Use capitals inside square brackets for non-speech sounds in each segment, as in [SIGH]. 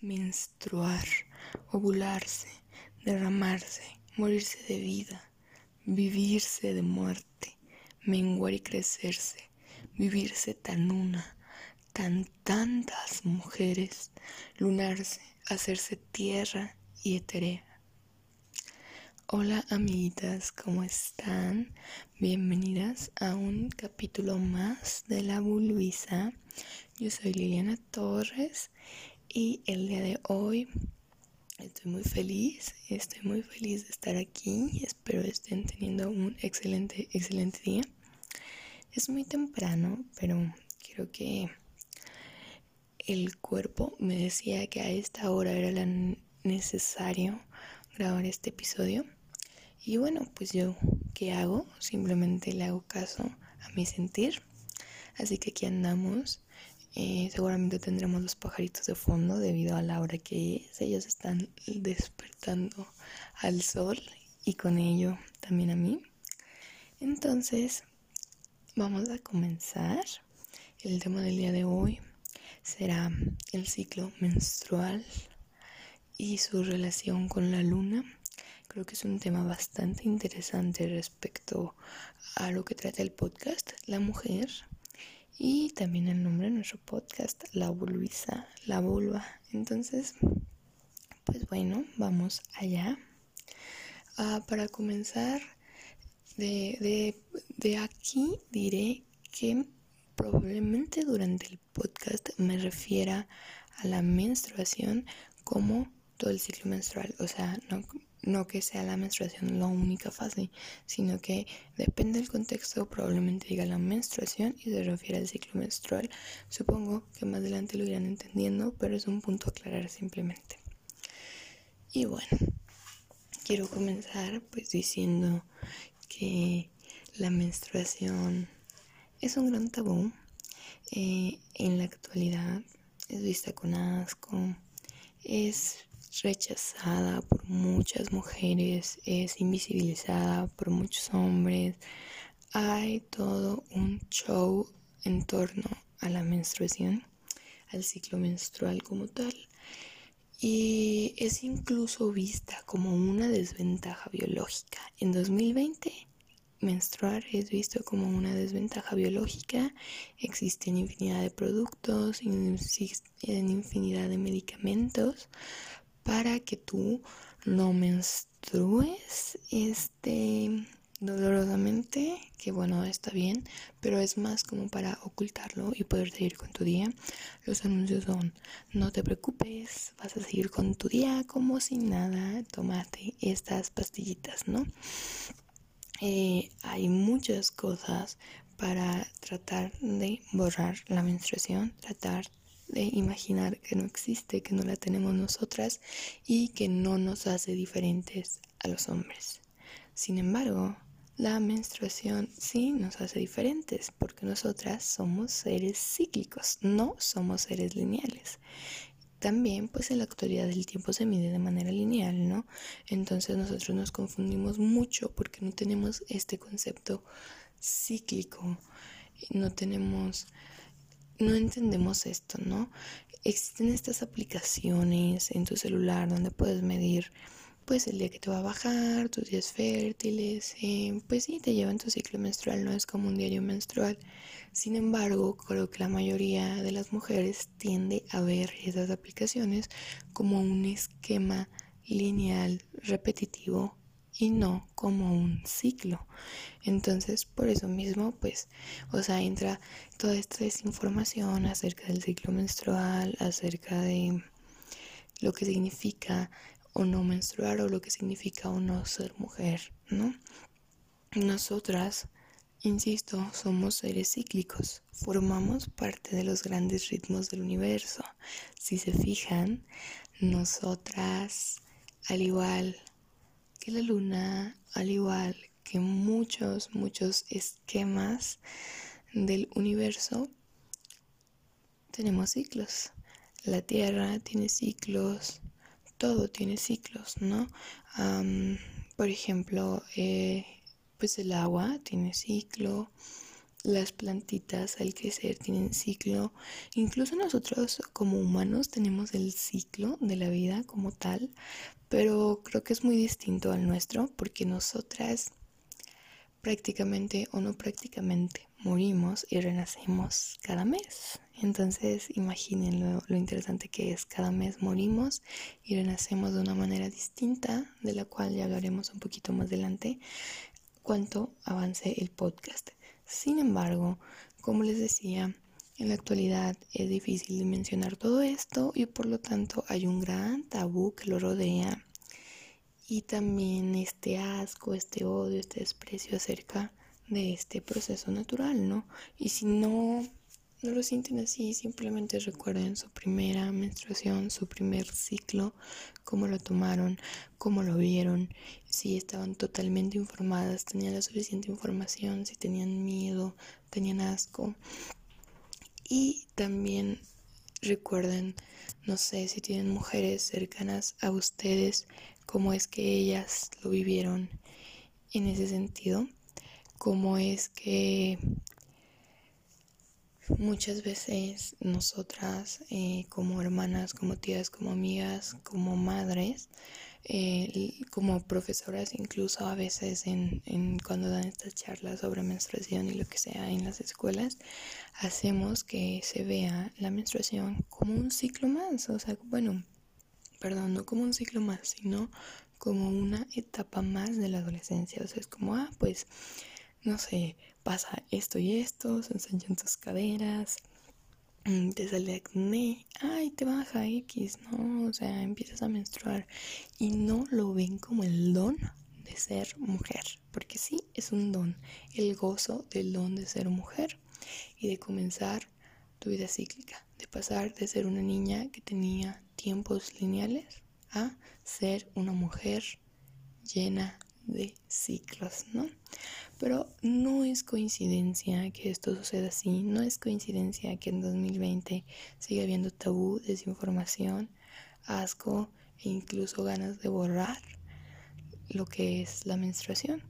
menstruar, ovularse, derramarse, morirse de vida, vivirse de muerte, menguar y crecerse, vivirse tan una, tan tantas mujeres, lunarse, hacerse tierra y eterea. Hola amiguitas, ¿cómo están? Bienvenidas a un capítulo más de la Bulbisa. Yo soy Liliana Torres y el día de hoy estoy muy feliz, estoy muy feliz de estar aquí. Espero estén teniendo un excelente, excelente día. Es muy temprano, pero creo que el cuerpo me decía que a esta hora era necesario grabar este episodio. Y bueno, pues yo, ¿qué hago? Simplemente le hago caso a mi sentir. Así que aquí andamos. Eh, seguramente tendremos los pajaritos de fondo debido a la hora que es. Ellos están despertando al sol y con ello también a mí. Entonces, vamos a comenzar. El tema del día de hoy será el ciclo menstrual y su relación con la luna. Creo que es un tema bastante interesante respecto a lo que trata el podcast, la mujer, y también el nombre de nuestro podcast, La Vulvisa, la vulva. Entonces, pues bueno, vamos allá. Ah, para comenzar, de, de aquí diré que probablemente durante el podcast me refiera a la menstruación como todo el ciclo menstrual, o sea, no no que sea la menstruación la única fase, sino que depende del contexto, probablemente diga la menstruación y se refiere al ciclo menstrual. Supongo que más adelante lo irán entendiendo, pero es un punto a aclarar simplemente. Y bueno, quiero comenzar pues diciendo que la menstruación es un gran tabú. Eh, en la actualidad es vista con asco, es rechazada por muchas mujeres, es invisibilizada por muchos hombres. Hay todo un show en torno a la menstruación, al ciclo menstrual como tal. Y es incluso vista como una desventaja biológica. En 2020, menstruar es visto como una desventaja biológica. Existen infinidad de productos, existen infinidad de medicamentos para que tú no menstrues este dolorosamente, que bueno, está bien, pero es más como para ocultarlo y poder seguir con tu día. Los anuncios son, no te preocupes, vas a seguir con tu día como si nada, tomate estas pastillitas, ¿no? Eh, hay muchas cosas para tratar de borrar la menstruación, tratar de imaginar que no existe, que no la tenemos nosotras y que no nos hace diferentes a los hombres. Sin embargo, la menstruación sí nos hace diferentes porque nosotras somos seres cíclicos, no somos seres lineales. También pues en la actualidad el tiempo se mide de manera lineal, ¿no? Entonces nosotros nos confundimos mucho porque no tenemos este concepto cíclico, no tenemos no entendemos esto, ¿no? Existen estas aplicaciones en tu celular donde puedes medir pues el día que te va a bajar, tus días fértiles, eh, pues sí, te llevan tu ciclo menstrual, no es como un diario menstrual. Sin embargo, creo que la mayoría de las mujeres tiende a ver esas aplicaciones como un esquema lineal repetitivo y no como un ciclo. Entonces, por eso mismo, pues, o sea, entra toda esta desinformación acerca del ciclo menstrual, acerca de lo que significa o no menstruar o lo que significa o no ser mujer, ¿no? Nosotras, insisto, somos seres cíclicos, formamos parte de los grandes ritmos del universo. Si se fijan, nosotras, al igual que la luna, al igual que muchos, muchos esquemas del universo, tenemos ciclos. La Tierra tiene ciclos, todo tiene ciclos, ¿no? por ejemplo, eh, pues el agua tiene ciclo, las plantitas al crecer tienen ciclo. Incluso nosotros como humanos tenemos el ciclo de la vida como tal, pero creo que es muy distinto al nuestro porque nosotras prácticamente o no prácticamente morimos y renacemos cada mes. Entonces imaginen lo, interesante que es. Cada mes morimos y renacemos de una manera distinta, de la cual ya hablaremos un poquito más adelante cuanto avance el podcast. Sin embargo, como les decía, en la actualidad es difícil dimensionar todo esto y por lo tanto hay un gran tabú que lo rodea y también este asco, este odio, este desprecio acerca de este proceso natural, ¿no? Y si no, no lo sienten así, simplemente recuerden su primera menstruación, su primer ciclo, cómo lo tomaron, cómo lo vieron, si estaban totalmente informadas, tenían la suficiente información, si tenían miedo, tenían asco. Y también recuerden, no sé si tienen mujeres cercanas a ustedes, cómo es que ellas lo vivieron en ese sentido, cómo es que muchas veces nosotras eh, como hermanas, como tías, como amigas, como madres, eh, como profesoras incluso a veces en, en, cuando dan estas charlas sobre menstruación y lo que sea en las escuelas, hacemos que se vea la menstruación como un ciclo más, o sea, bueno, perdón, no como un ciclo más, sino como una etapa más de la adolescencia, o sea, es como, ah, pues, no sé, pasa esto y esto, se ensanchan tus caderas, mm, te sale acné, ay, te baja X, ¿no? O sea, empiezas a menstruar y no lo ven como el don de ser mujer, porque sí es un don, el gozo del don de ser mujer y de comenzar tu vida cíclica, de pasar de ser una niña que tenía tiempos lineales a ser una mujer llena de ciclos, ¿no? Pero no es coincidencia que esto suceda así, no es coincidencia que en 2020 siga habiendo tabú, desinformación, asco e incluso ganas de borrar lo que es la menstruación.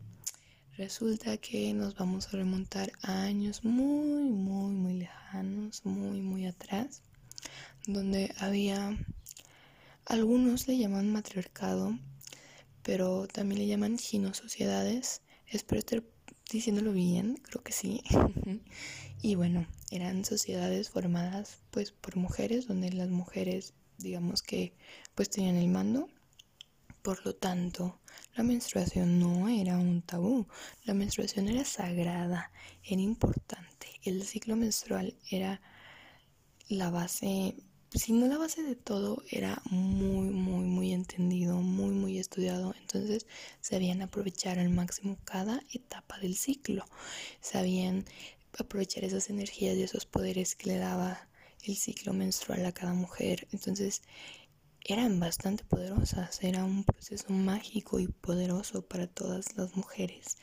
Resulta que nos vamos a remontar a años muy, muy, muy lejanos, muy, muy atrás, donde había, algunos le llaman matriarcado, pero también le llaman sociedades. Espero diciéndolo bien, creo que sí. [LAUGHS] y bueno, eran sociedades formadas pues por mujeres, donde las mujeres digamos que pues tenían el mando. Por lo tanto, la menstruación no era un tabú, la menstruación era sagrada, era importante. El ciclo menstrual era la base si no la base de todo era muy, muy, muy entendido, muy, muy estudiado. Entonces sabían aprovechar al máximo cada etapa del ciclo. Sabían aprovechar esas energías y esos poderes que le daba el ciclo menstrual a cada mujer. Entonces eran bastante poderosas. Era un proceso mágico y poderoso para todas las mujeres.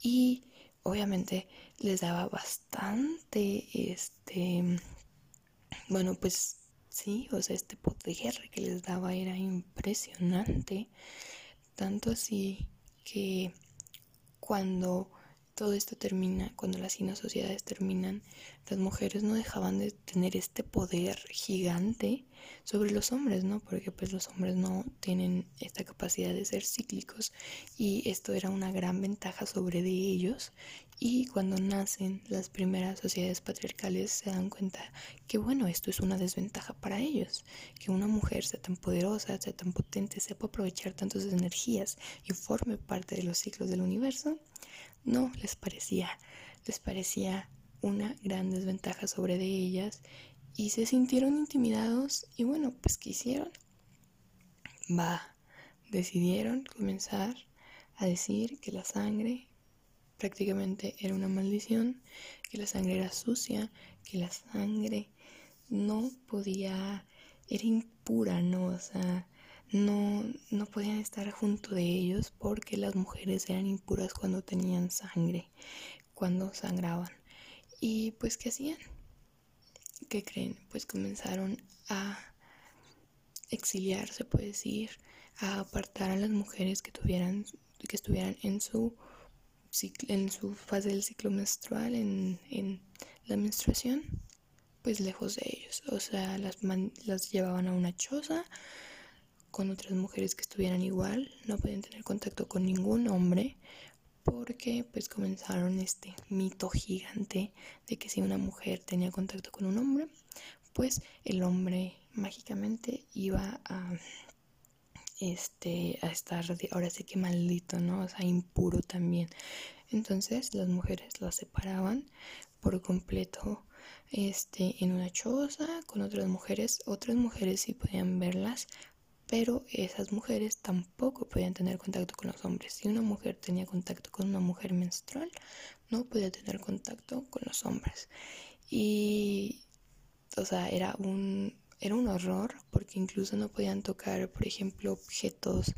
Y obviamente les daba bastante, este, bueno, pues Sí, o sea, este poder que les daba era impresionante. Tanto así que cuando todo esto termina, cuando las sociedades terminan, las mujeres no dejaban de tener este poder gigante sobre los hombres, ¿no? Porque pues los hombres no tienen esta capacidad de ser cíclicos y esto era una gran ventaja sobre de ellos y cuando nacen las primeras sociedades patriarcales se dan cuenta que bueno, esto es una desventaja para ellos, que una mujer sea tan poderosa, sea tan potente, sepa aprovechar tantas energías y forme parte de los ciclos del universo, no les parecía, les parecía una gran desventaja sobre de ellas y se sintieron intimidados y bueno, pues ¿qué hicieron? Va, decidieron comenzar a decir que la sangre prácticamente era una maldición, que la sangre era sucia, que la sangre no podía, era impura, ¿no? O sea, no, no podían estar junto de ellos porque las mujeres eran impuras cuando tenían sangre, cuando sangraban. Y pues, ¿qué hacían? ¿Qué creen? Pues comenzaron a exiliar, se puede decir, a apartar a las mujeres que tuvieran, que estuvieran en su en su fase del ciclo menstrual, en, en la menstruación, pues lejos de ellos. O sea, las, las llevaban a una choza con otras mujeres que estuvieran igual, no podían tener contacto con ningún hombre porque pues comenzaron este mito gigante de que si una mujer tenía contacto con un hombre, pues el hombre mágicamente iba a este a estar ahora sí que maldito, ¿no? O sea, impuro también. Entonces las mujeres las separaban por completo este en una choza con otras mujeres, otras mujeres sí podían verlas, pero esas mujeres tampoco podían tener contacto con los hombres. Si una mujer tenía contacto con una mujer menstrual, no podía tener contacto con los hombres. Y, o sea, era un, era un horror porque incluso no podían tocar, por ejemplo, objetos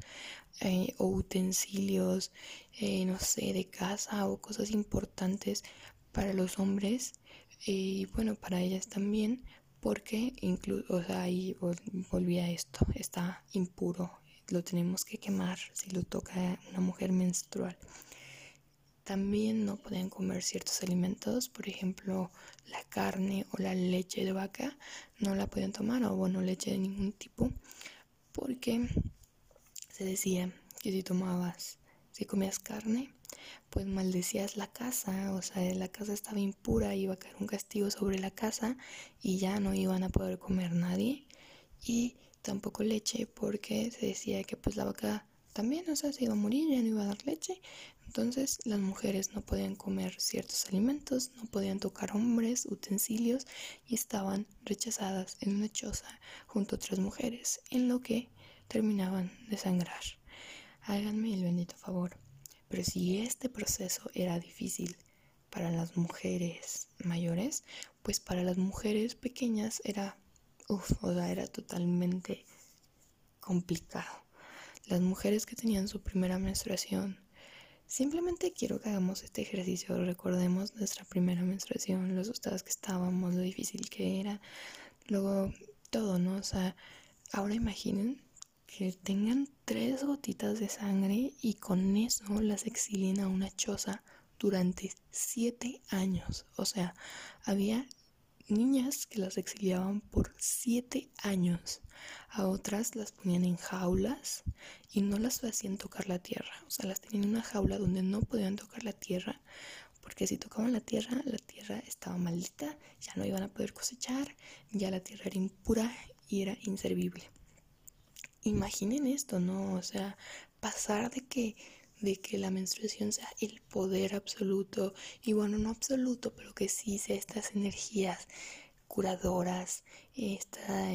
eh, o utensilios, eh, no sé, de casa o cosas importantes para los hombres y bueno, para ellas también, porque incluso, sea, ahí volvía esto, está impuro, lo tenemos que quemar si lo toca una mujer menstrual. También no pueden comer ciertos alimentos, por ejemplo, la carne o la leche de vaca, no la pueden tomar, o bueno, leche de ningún tipo, porque se decía que si tomabas, comías carne, pues maldecías la casa, o sea, la casa estaba impura, iba a caer un castigo sobre la casa y ya no iban a poder comer nadie y tampoco leche porque se decía que pues la vaca también, o sea, se iba a morir, ya no iba a dar leche. Entonces las mujeres no podían comer ciertos alimentos, no podían tocar hombres, utensilios y estaban rechazadas en una choza junto a otras mujeres, en lo que terminaban de sangrar. Háganme el bendito favor pero si este proceso era difícil para las mujeres mayores, pues para las mujeres pequeñas era, uff, o sea, era totalmente complicado. Las mujeres que tenían su primera menstruación, simplemente quiero que hagamos este ejercicio, recordemos nuestra primera menstruación, los estados que estábamos, lo difícil que era, luego todo, ¿no? O sea, ahora imaginen que tengan tres gotitas de sangre y con eso las exilien a una choza durante siete años. O sea, había niñas que las exiliaban por siete años. A otras las ponían en jaulas y no las hacían tocar la tierra. O sea, las tenían en una jaula donde no podían tocar la tierra. Porque si tocaban la tierra, la tierra estaba maldita, ya no iban a poder cosechar, ya la tierra era impura y era inservible imaginen esto, ¿no? O sea, pasar de que de que la menstruación sea el poder absoluto y bueno, no absoluto, pero que sí sea estas energías curadoras, esta,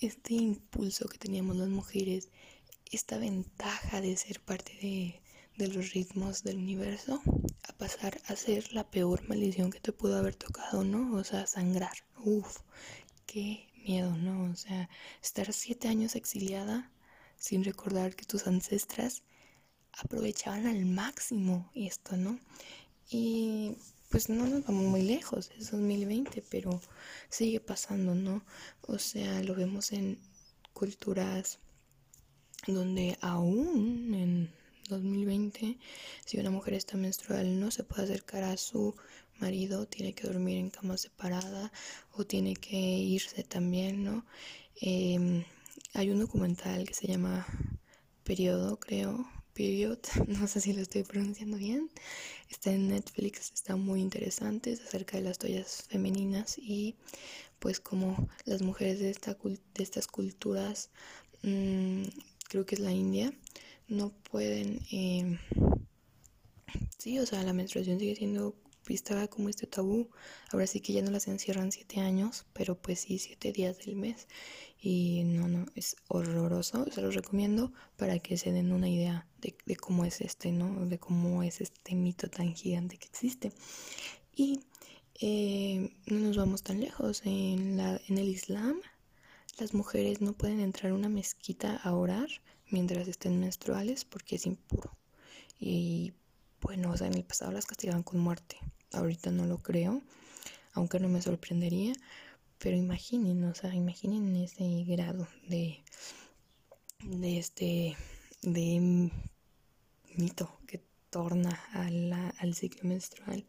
este impulso que teníamos las mujeres, esta ventaja de ser parte de, de los ritmos del universo, a pasar a ser la peor maldición que te pudo haber tocado, ¿no? O sea, sangrar. Uf, qué miedo, ¿no? O sea, estar siete años exiliada sin recordar que tus ancestras aprovechaban al máximo esto, ¿no? Y pues no nos vamos muy lejos, es 2020, pero sigue pasando, ¿no? O sea, lo vemos en culturas donde aún en 2020, si una mujer está menstrual, no se puede acercar a su marido, tiene que dormir en cama separada o tiene que irse también, ¿no? Em, hay un documental que se llama Periodo, creo, Period, [LAUGHS] no sé si lo estoy pronunciando bien. Está en Netflix, está muy interesante, es acerca de las toallas femeninas y pues como las mujeres de, esta, de estas culturas, mmm, creo que es la India, no pueden... Eh, sí, o sea, la menstruación sigue siendo vista como este tabú. Ahora sí que ya no las encierran siete años, pero pues sí, siete días del mes. Y no, no, es horroroso. Se los recomiendo para que se den una idea de, de cómo es este, ¿no? De cómo es este mito tan gigante que existe. Y eh, no nos vamos tan lejos. En, la, en el Islam, las mujeres no pueden entrar a una mezquita a orar mientras estén menstruales porque es impuro. Y bueno, o sea, en el pasado las castigaban con muerte. Ahorita no lo creo, aunque no me sorprendería. Pero imaginen, o sea, imaginen ese grado de, de este, de mito que retorna al ciclo menstrual.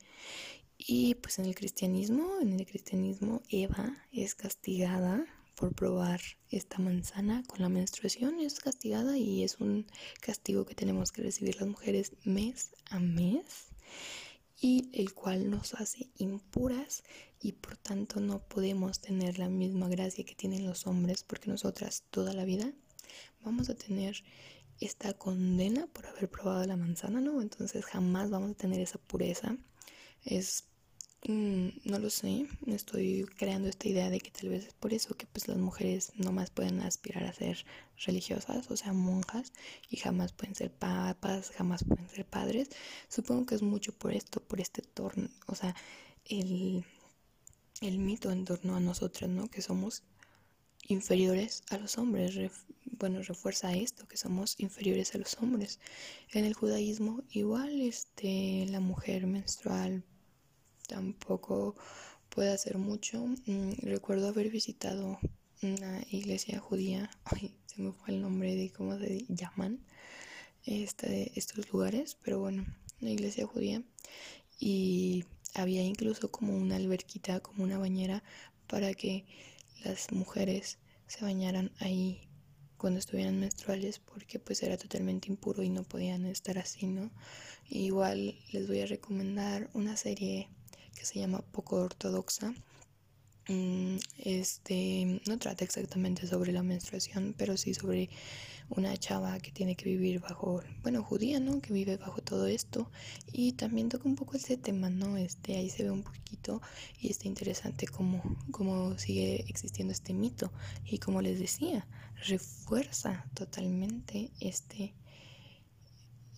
Y pues en el cristianismo, en el cristianismo Eva es castigada por probar esta manzana con la menstruación, es castigada y es un castigo que tenemos que recibir las mujeres mes a mes y el cual nos hace impuras y por tanto no podemos tener la misma gracia que tienen los hombres porque nosotras toda la vida vamos a tener esta condena por haber probado la manzana, ¿no? Entonces jamás vamos a tener esa pureza. Es Mm, no lo sé, estoy creando esta idea de que tal vez es por eso que pues las mujeres no más pueden aspirar a ser religiosas, o sea, monjas, y jamás pueden ser papas, jamás pueden ser padres. Supongo que es mucho por esto, por este torno, o sea, el, el mito en torno a nosotras, ¿no? Que somos inferiores a los hombres. bueno, refuerza esto, que somos inferiores a los hombres. En el judaísmo igual, este, la mujer menstrual tampoco puede hacer mucho. Mm, recuerdo haber visitado una iglesia judía, [LAUGHS] se me fue el nombre de cómo se llaman este, estos lugares, pero bueno, una iglesia judía y había incluso como una alberquita, como una bañera para que las mujeres se bañaran ahí cuando estuvieran menstruales porque pues era totalmente impuro y no podían estar así, ¿no? igual les voy a recomendar una serie que se llama Poco Ortodoxa. Mm, este no trata exactamente sobre la menstruación, pero sí sobre una chava que tiene que vivir bajo, bueno, judía, ¿no? Que vive bajo todo esto y también toca un poco ese tema, ¿no? Este ahí se ve un poquito y está interesante cómo, cómo sigue existiendo este mito y como les decía, refuerza totalmente este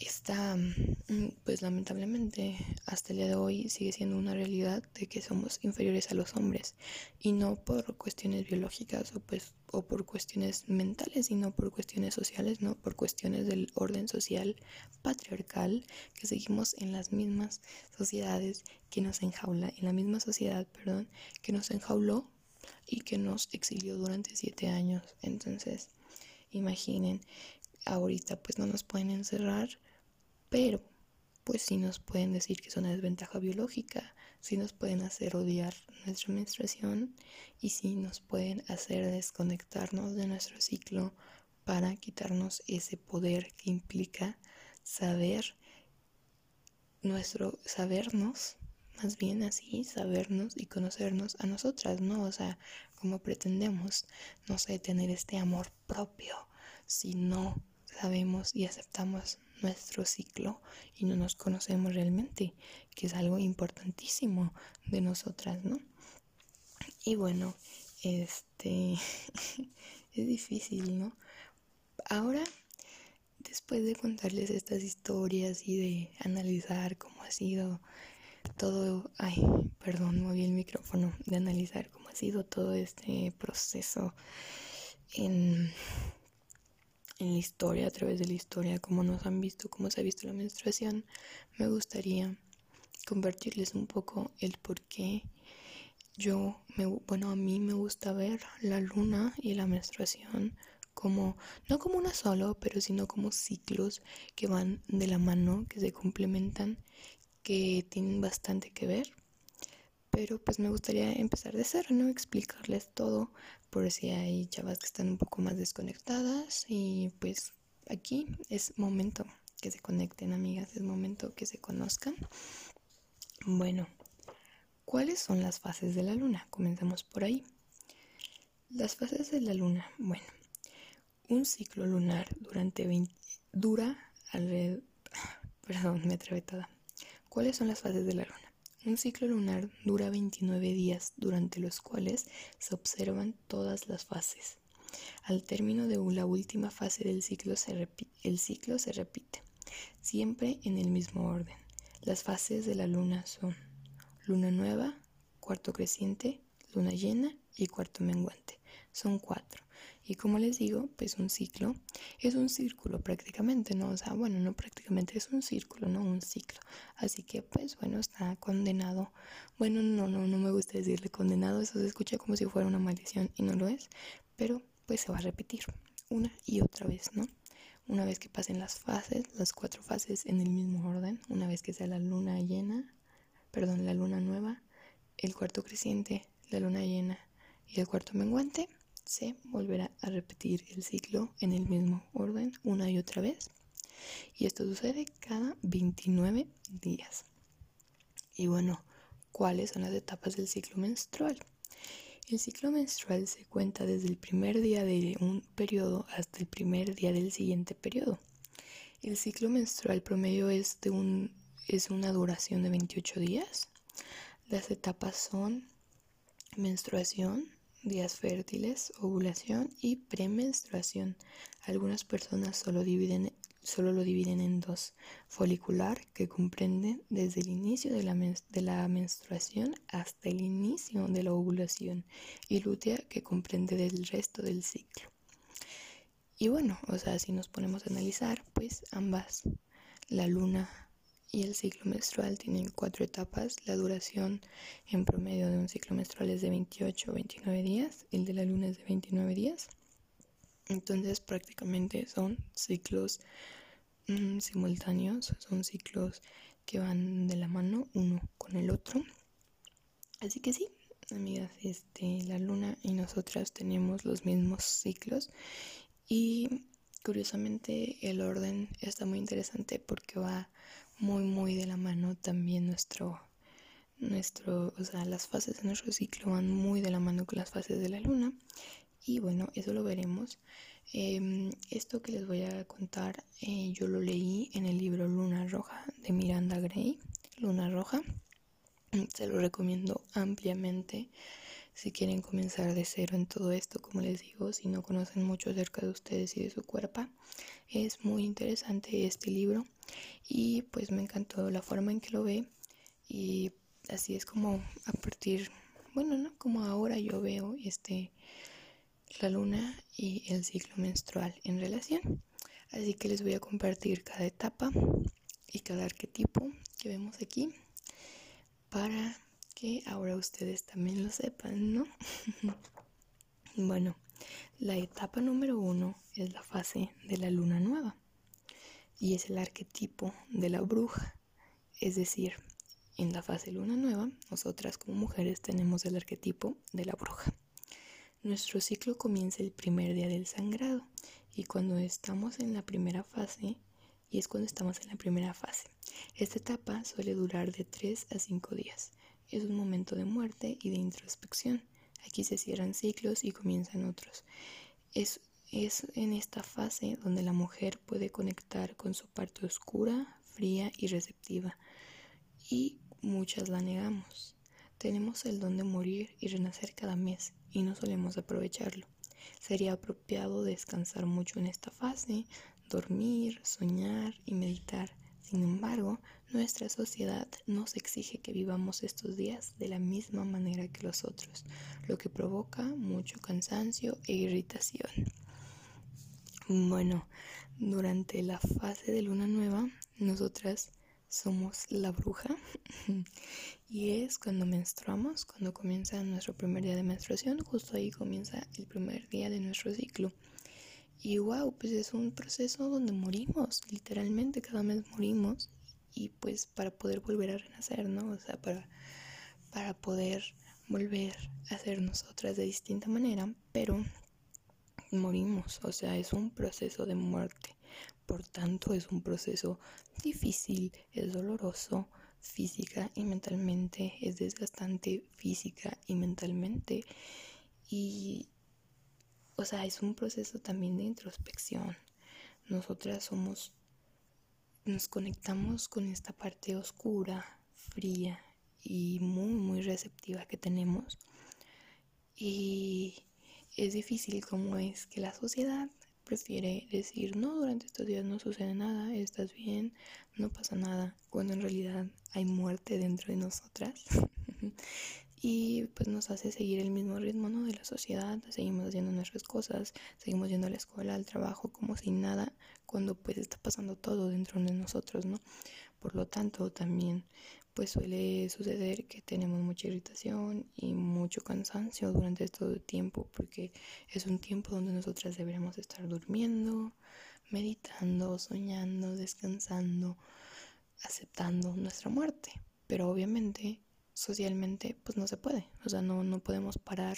está, mm, pues lamentablemente, hasta el día de hoy sigue siendo una realidad de que somos inferiores a los hombres y no por cuestiones biológicas o pues o por cuestiones mentales, sino por cuestiones sociales, no por cuestiones del orden social patriarcal que seguimos en las mismas sociedades que nos enjaula, en la misma sociedad, perdón, que nos enjauló y que nos exilió durante siete años. Entonces, imaginen, ahorita pues no nos pueden encerrar pero pues sí nos pueden decir que es una desventaja biológica, sí nos pueden hacer odiar nuestra menstruación y sí nos pueden hacer desconectarnos de nuestro ciclo para quitarnos ese poder que implica saber nuestro sabernos, más bien así, sabernos y conocernos a nosotras, ¿no? O sea, como pretendemos, no sé, tener este amor propio si no sabemos y aceptamos nuestro ciclo y no nos conocemos realmente, que es algo importantísimo de nosotras, ¿no? Y bueno, este [LAUGHS] es difícil, ¿no? Ahora, después de contarles estas historias y de analizar cómo ha sido todo, ay, perdón, moví el micrófono, de analizar cómo ha sido todo este proceso en en la historia, a través de la historia, cómo nos han visto, cómo se ha visto la menstruación, me gustaría compartirles un poco el por qué yo, me, bueno, a mí me gusta ver la luna y la menstruación como, no como una solo, pero sino como ciclos que van de la mano, que se complementan, que tienen bastante que ver. Pero pues me gustaría empezar de cero, ¿no? Explicarles todo por si hay chavas que están un poco más desconectadas y pues aquí es momento que se conecten amigas, es momento que se conozcan. Bueno, ¿cuáles son las fases de la luna? Comenzamos por ahí. Las fases de la luna, bueno, un ciclo lunar durante 20, dura alrededor, [LAUGHS] perdón, me atrevé. ¿Cuáles son las fases de la luna? Un ciclo lunar dura 29 días, durante los cuales se observan todas las fases. Al término de la última fase del ciclo se el ciclo se repite, siempre en el mismo orden. Las fases de la luna son luna nueva, cuarto creciente, luna llena y cuarto menguante. Son cuatro. Y como les digo, pues un ciclo es un círculo prácticamente, ¿no? O sea, bueno, no prácticamente es un círculo, no un ciclo. Así que, pues bueno, está condenado. Bueno, no, no, no me gusta decirle condenado, eso se escucha como si fuera una maldición y no lo es, pero pues se va a repetir una y otra vez, ¿no? una vez que pasen las fases, las cuatro fases en el mismo orden, una vez que sea la luna llena, perdón, la luna nueva, el cuarto creciente, la luna llena y el cuarto menguante, se volverá a repetir el ciclo en el mismo orden una y otra vez. Y esto sucede cada 29 días. Y bueno, ¿cuáles son las etapas del ciclo menstrual? El ciclo menstrual se cuenta desde el primer día de un periodo hasta el primer día del siguiente periodo. El ciclo menstrual promedio es, de un, es una duración de 28 días. Las etapas son menstruación, días fértiles, ovulación y premenstruación. Algunas personas solo dividen solo lo dividen en dos, folicular, que comprende desde el inicio de la, de la, menstruación hasta el inicio de la ovulación, y lútea, que comprende del resto del ciclo. Y bueno, o sea, si nos ponemos a analizar, pues ambas, la luna y el ciclo menstrual tienen cuatro etapas. La duración en promedio de un ciclo menstrual es de 28 o 29 días, el de la luna es de 29 días. Entonces prácticamente son ciclos mm, simultáneos, son ciclos que van de la mano uno con el otro. Así que sí, amigas, este, la luna y nosotras tenemos los mismos ciclos y curiosamente el orden está muy interesante porque va muy muy de la mano también nuestro nuestro, o sea, las fases de nuestro ciclo van muy de la mano con las fases de la luna y bueno, eso lo veremos. Em, esto que les voy a contar, eh, yo lo leí en el libro Luna Roja de Miranda Gray. Luna Roja. Se lo recomiendo ampliamente si quieren comenzar de cero en todo esto, como les digo, si no conocen mucho acerca de ustedes y de su cuerpo. Es muy interesante este libro y pues me encantó la forma en que lo ve y así es como a partir, bueno, ¿no? Como ahora yo veo este la luna y el ciclo menstrual en relación. Así que les voy a compartir cada etapa y cada arquetipo que vemos aquí para que ahora ustedes también lo sepan, ¿no? [LAUGHS] bueno, la etapa número uno es la fase de la luna nueva y es el arquetipo de la bruja. Es decir, en la fase luna nueva, nosotras como mujeres tenemos el arquetipo de la bruja. Nuestro ciclo comienza el primer día del sangrado y cuando estamos en la primera fase, y es cuando estamos en la primera fase. Esta etapa suele durar de 3 a 5 días. Es un momento de muerte y de introspección. Aquí se cierran ciclos y comienzan otros. Es, es en esta fase donde la mujer puede conectar con su parte oscura, fría y receptiva. Y muchas la negamos. Tenemos el don de morir y renacer cada mes y no solemos aprovecharlo. Sería apropiado descansar mucho en esta fase, dormir, soñar y meditar. Sin embargo, nuestra sociedad nos exige que vivamos estos días de la misma manera que los otros, lo que provoca mucho cansancio e irritación. Bueno, durante la fase de luna nueva, nosotras somos la bruja [LAUGHS] y es cuando menstruamos, cuando comienza nuestro primer día de menstruación, justo ahí comienza el primer día de nuestro ciclo. Y wow, pues es un proceso donde morimos, literalmente cada mes morimos y pues para poder volver a renacer, ¿no? O sea, para, para poder volver a ser nosotras de distinta manera, pero morimos, o sea, es un proceso de muerte. Por tanto, es un proceso difícil, es doloroso física y mentalmente, es desgastante física y mentalmente. Y, o sea, es un proceso también de introspección. Nosotras somos, nos conectamos con esta parte oscura, fría y muy, muy receptiva que tenemos. Y es difícil como es que la sociedad prefiere decir, no, durante estos días no sucede nada, estás bien, no pasa nada, cuando en realidad hay muerte dentro de nosotras. [LAUGHS] y pues nos hace seguir el mismo ritmo ¿no? de la sociedad, seguimos haciendo nuestras cosas, seguimos yendo a la escuela, al trabajo como sin nada, cuando pues está pasando todo dentro de nosotros, ¿no? Por lo tanto, también pues suele suceder que tenemos mucha irritación y mucho cansancio durante todo el tiempo porque es un tiempo donde nosotras deberíamos estar durmiendo, meditando, soñando, descansando, aceptando nuestra muerte. Pero obviamente, socialmente, pues no se puede. O sea, no, no podemos parar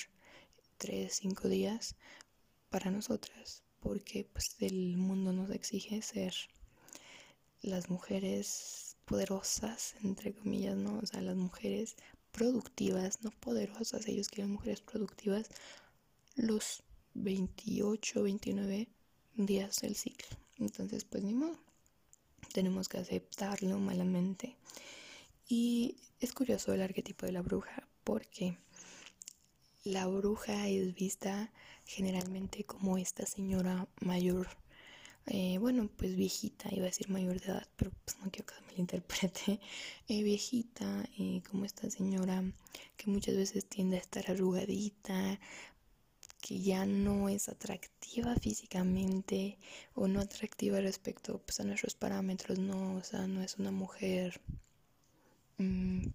tres, cinco días para nosotras, porque pues el mundo nos exige ser las mujeres poderosas, entre comillas, ¿no? O sea, las mujeres productivas, no poderosas, ellos quieren mujeres productivas los 28, 29 días del ciclo. Entonces, pues ni modo, tenemos que aceptarlo malamente. Y es curioso el arquetipo de la bruja porque la bruja es vista generalmente como esta señora mayor, eh, bueno, pues viejita, iba a decir mayor de edad, pero pues no quiero que me interprete, [LAUGHS] eh, viejita, eh, como esta señora que muchas veces tiende a estar arrugadita, que ya no es atractiva físicamente o no atractiva respecto pues, a nuestros parámetros, no, o sea, no es una mujer,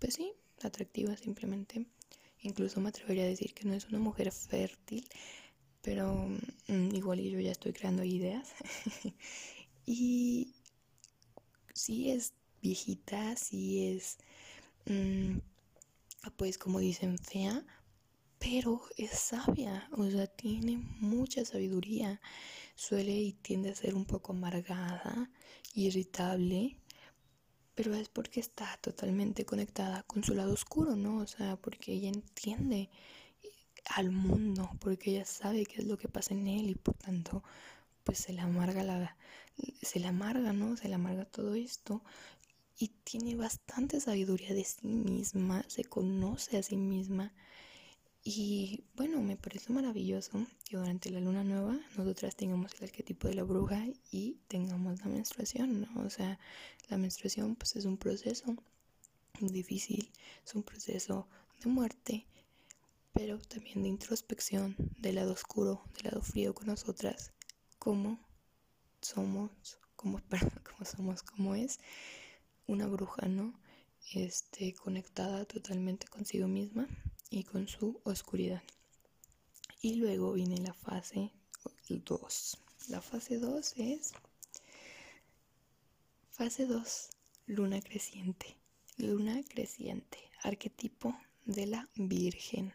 pues sí, atractiva simplemente. Incluso me atrevería a decir que no es una mujer fértil, pero mm, igual yo ya estoy creando ideas. [LAUGHS] y sí es viejita, sí es, mm, pues como dicen, fea, pero es sabia, o sea, tiene mucha sabiduría. Suele y tiende a ser un poco amargada, irritable, pero es porque está totalmente conectada con su lado oscuro, ¿no? O sea, porque ella entiende al mundo, porque ella sabe qué es lo que pasa en él y por tanto, pues se le amarga la se le amarga, ¿no? Se le amarga todo esto y tiene bastante sabiduría de sí misma, se conoce a sí misma. Y bueno, me parece maravilloso que durante la luna nueva nosotras tengamos el arquetipo de la bruja y tengamos la menstruación, ¿no? O sea, la menstruación pues es un proceso difícil, es un proceso de muerte, pero también de introspección del lado oscuro, del lado frío con nosotras, como somos, como, [LAUGHS] como somos, como es una bruja, ¿no? Este, conectada totalmente consigo misma y con su oscuridad. Y luego viene la fase 2. La fase 2 es fase 2, luna creciente. Luna creciente, arquetipo de la Virgen.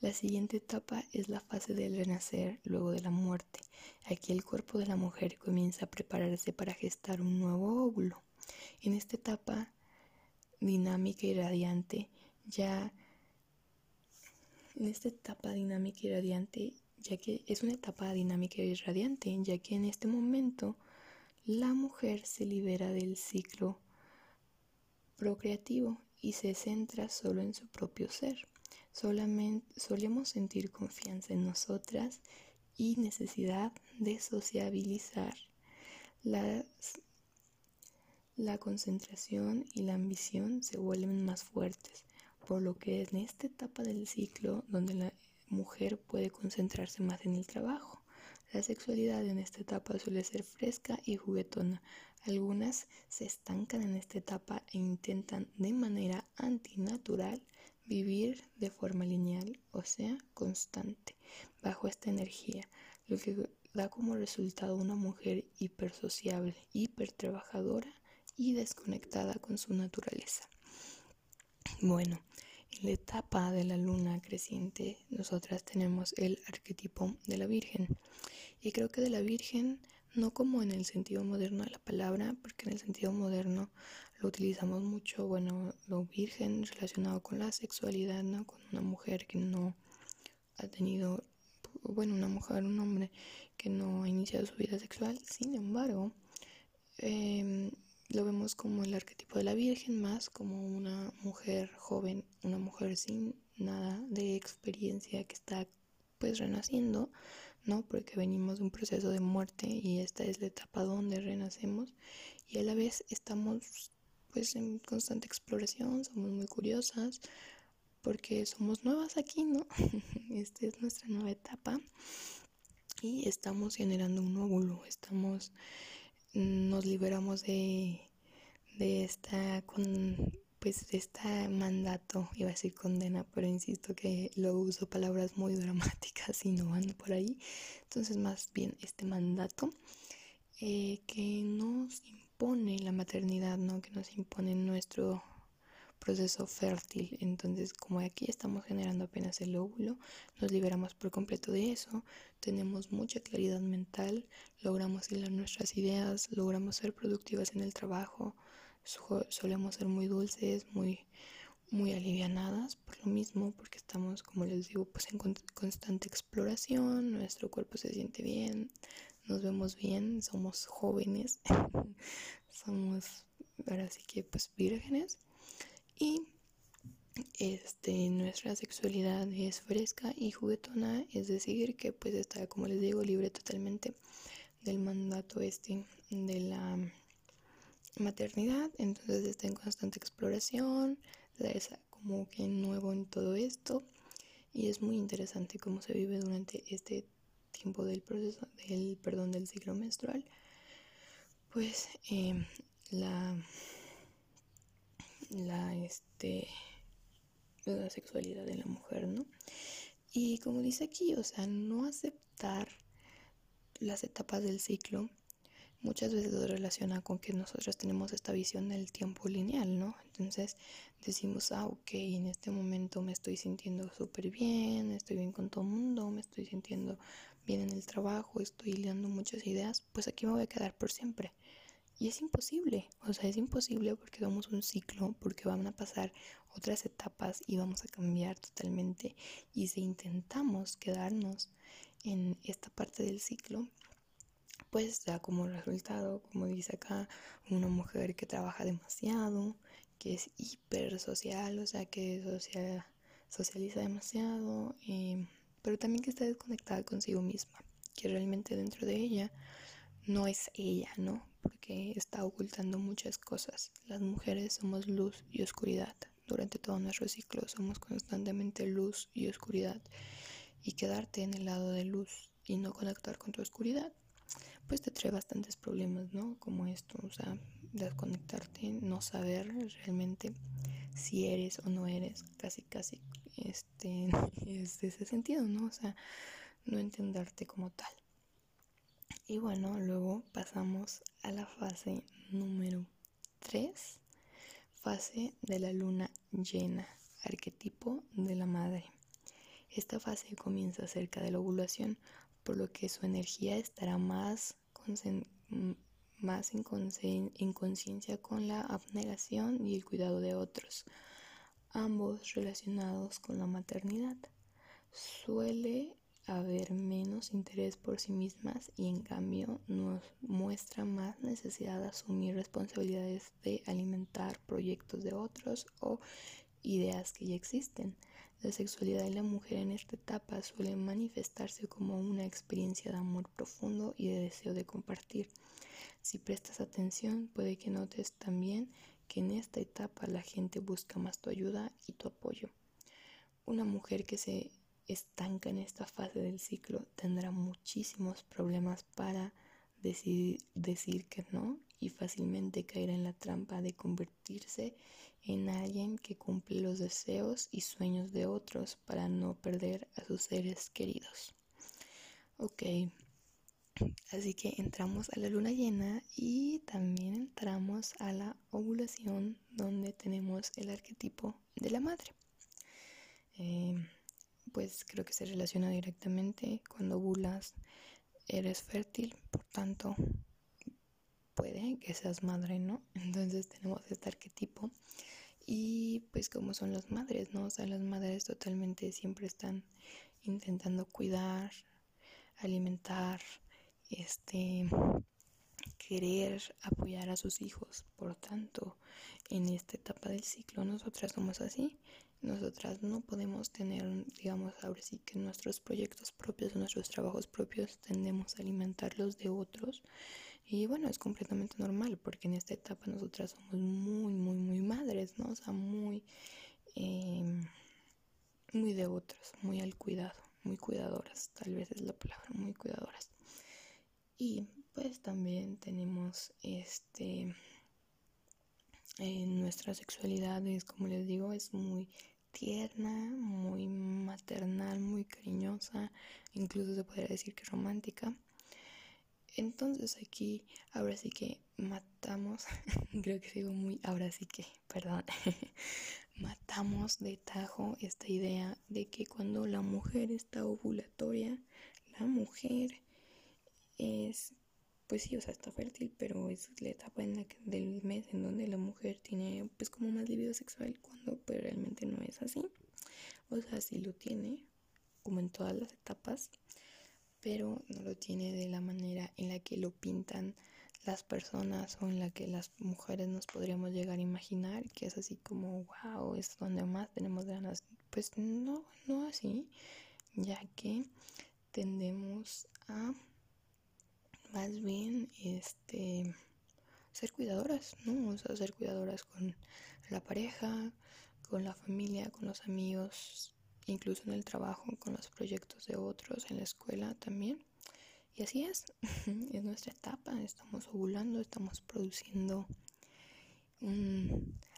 La siguiente etapa es la fase del renacer luego de la muerte. Aquí el cuerpo de la mujer comienza a prepararse para gestar un nuevo óvulo. En esta etapa dinámica y radiante, ya en esta etapa dinámica y radiante, ya que es una etapa dinámica y radiante, ya que en este momento la mujer se libera del ciclo procreativo y se centra solo en su propio ser. Solamente solemos sentir confianza en nosotras y necesidad de sociabilizar. La concentración y la ambición se vuelven más fuertes, por lo que en esta etapa del ciclo donde la mujer puede concentrarse más en el trabajo. La sexualidad en esta etapa suele ser fresca y juguetona. Algunas se estancan en esta etapa e intentan de manera antinatural vivir de forma lineal, o sea, constante, bajo esta energía, lo que da como resultado una mujer hipersociable, hipertrabajadora y desconectada con su naturaleza. Bueno, en la etapa de la luna creciente nosotras tenemos el arquetipo de la Virgen. Y creo que de la Virgen no como en el sentido moderno de la palabra, porque en el sentido moderno lo utilizamos mucho, bueno, lo virgen relacionado con la sexualidad, ¿no? Con una mujer que no ha tenido, bueno, una mujer, un hombre que no ha iniciado su vida sexual. Sin embargo, eh, lo vemos como el arquetipo de la Virgen, más como una mujer joven, una mujer sin nada de experiencia que está pues renaciendo, ¿no? Porque venimos de un proceso de muerte y esta es la etapa donde renacemos y a la vez estamos pues en constante exploración, somos muy curiosas porque somos nuevas aquí, ¿no? [LAUGHS] Esta es nuestra nueva etapa y estamos generando un óvulo, estamos nos liberamos de, de esta con pues de este mandato, iba a decir condena, pero insisto que lo uso palabras muy [LAUGHS] dramáticas y no van por ahí. Entonces, más bien este mandato eh, que nos impone la maternidad, ¿no? Que nos impone nuestro proceso fértil. Entonces, como aquí estamos generando apenas el óvulo, nos liberamos por completo de eso, tenemos mucha claridad mental, logramos hilar nuestras ideas, logramos ser productivas en el trabajo, solemos ser muy dulces, muy muy alivianadas por lo mismo, porque estamos, como les digo, pues en constante exploración, nuestro cuerpo se siente bien, nos vemos bien, somos jóvenes, [LAUGHS] somos ahora sí que pues vírgenes y este nuestra sexualidad es fresca y juguetona, es decir, que pues está, como les digo, libre totalmente del mandato este de la maternidad, entonces está en constante exploración, es como que nuevo en todo esto y es muy interesante cómo se vive durante este tiempo del proceso del perdón del ciclo menstrual. Pues em, la la este la sexualidad de la mujer no y como dice aquí o sea no aceptar las etapas del ciclo muchas veces se relaciona con que nosotros tenemos esta visión del tiempo lineal, ¿no? Entonces decimos, ah, ok, en este momento me estoy sintiendo súper bien, estoy bien con todo el mundo, me estoy sintiendo bien en el trabajo, estoy liando muchas ideas, pues aquí me voy a quedar por siempre. Y es imposible, o sea, es imposible porque somos un ciclo, porque van a pasar otras etapas y vamos a cambiar totalmente. Y si intentamos quedarnos en esta parte del ciclo, pues da como resultado, como dice acá, una mujer que trabaja demasiado, que es hiper social, o sea, que socializa demasiado, eh, pero también que está desconectada consigo misma, que realmente dentro de ella no es ella, ¿no? Porque está ocultando muchas cosas. Las mujeres somos luz y oscuridad. Durante todo nuestro ciclo somos constantemente luz y oscuridad. Y quedarte en el lado de luz y no conectar con tu oscuridad pues te trae bastantes problemas, ¿no? Como esto, o sea, desconectarte, no saber realmente si eres o no eres, casi, casi, este, [LAUGHS] es de ese sentido, ¿no? O sea, no entenderte como tal. Y bueno, luego pasamos a la fase número 3, fase de la luna llena, arquetipo de la madre. Esta fase comienza cerca de la ovulación, por lo que su energía estará más, más en conciencia con la abnegación y el cuidado de otros, ambos relacionados con la maternidad. Suele haber menos interés por sí mismas y en cambio nos muestra más necesidad de asumir responsabilidades de alimentar proyectos de otros o ideas que ya existen. La sexualidad de la mujer en esta etapa suele manifestarse como una experiencia de amor profundo y de deseo de compartir. Si prestas atención, puede que notes también que en esta etapa la gente busca más tu ayuda y tu apoyo. Una mujer que se estanca en esta fase del ciclo tendrá muchísimos problemas para decir que no y fácilmente caerá en la trampa de convertirse en alguien que cumple los deseos y sueños de otros para no perder a sus seres queridos. Ok, así que entramos a la luna llena y también entramos a la ovulación donde tenemos el arquetipo de la madre. Eh, pues creo que se relaciona directamente cuando ovulas eres fértil, por tanto puede que seas madre, ¿no? [LAUGHS] Entonces tenemos este arquetipo y pues como son las madres, ¿no? O sea, las madres totalmente siempre están intentando cuidar, alimentar, este, querer apoyar a sus hijos. Por tanto, en esta etapa del ciclo nosotras somos así nosotras no podemos tener, digamos, ahora sí que nuestros proyectos propios, nuestros trabajos propios, tendemos a alimentarlos de otros. Y bueno, es completamente normal porque en esta etapa nosotras somos muy, muy, muy madres, ¿no? O sea, muy, em, muy de otros, muy al cuidado, muy cuidadoras, tal vez es la palabra, muy cuidadoras. Y pues también tenemos este en nuestra sexualidad es, como les digo, es muy tierna, muy maternal, muy cariñosa, incluso se podría decir que romántica. entonces aquí, ahora sí que matamos, [LAUGHS] creo que sigo muy, ahora sí que, [LAUGHS] perdón, [LAUGHS] matamos de tajo esta idea de que cuando la mujer está ovulatoria, la mujer es, pues sí, o sea, está fértil, pero es la etapa en la que, del mes en donde la mujer tiene, pues como más libido sexual, cuando pues realmente no es así. O sea, sí lo tiene, como en todas las etapas, pero no lo tiene de la manera en la que lo pintan las personas o en la que las mujeres nos podríamos llegar a imaginar, que es así como, wow, es donde más tenemos ganas. Pues no, no así, ya que tendemos a más bien este ser cuidadoras, ¿no? O sea, ser cuidadoras con la pareja, con la familia, con los amigos, incluso en el trabajo, con los proyectos de otros, en la escuela también. Y así es, [LAUGHS] es nuestra etapa, estamos ovulando, estamos produciendo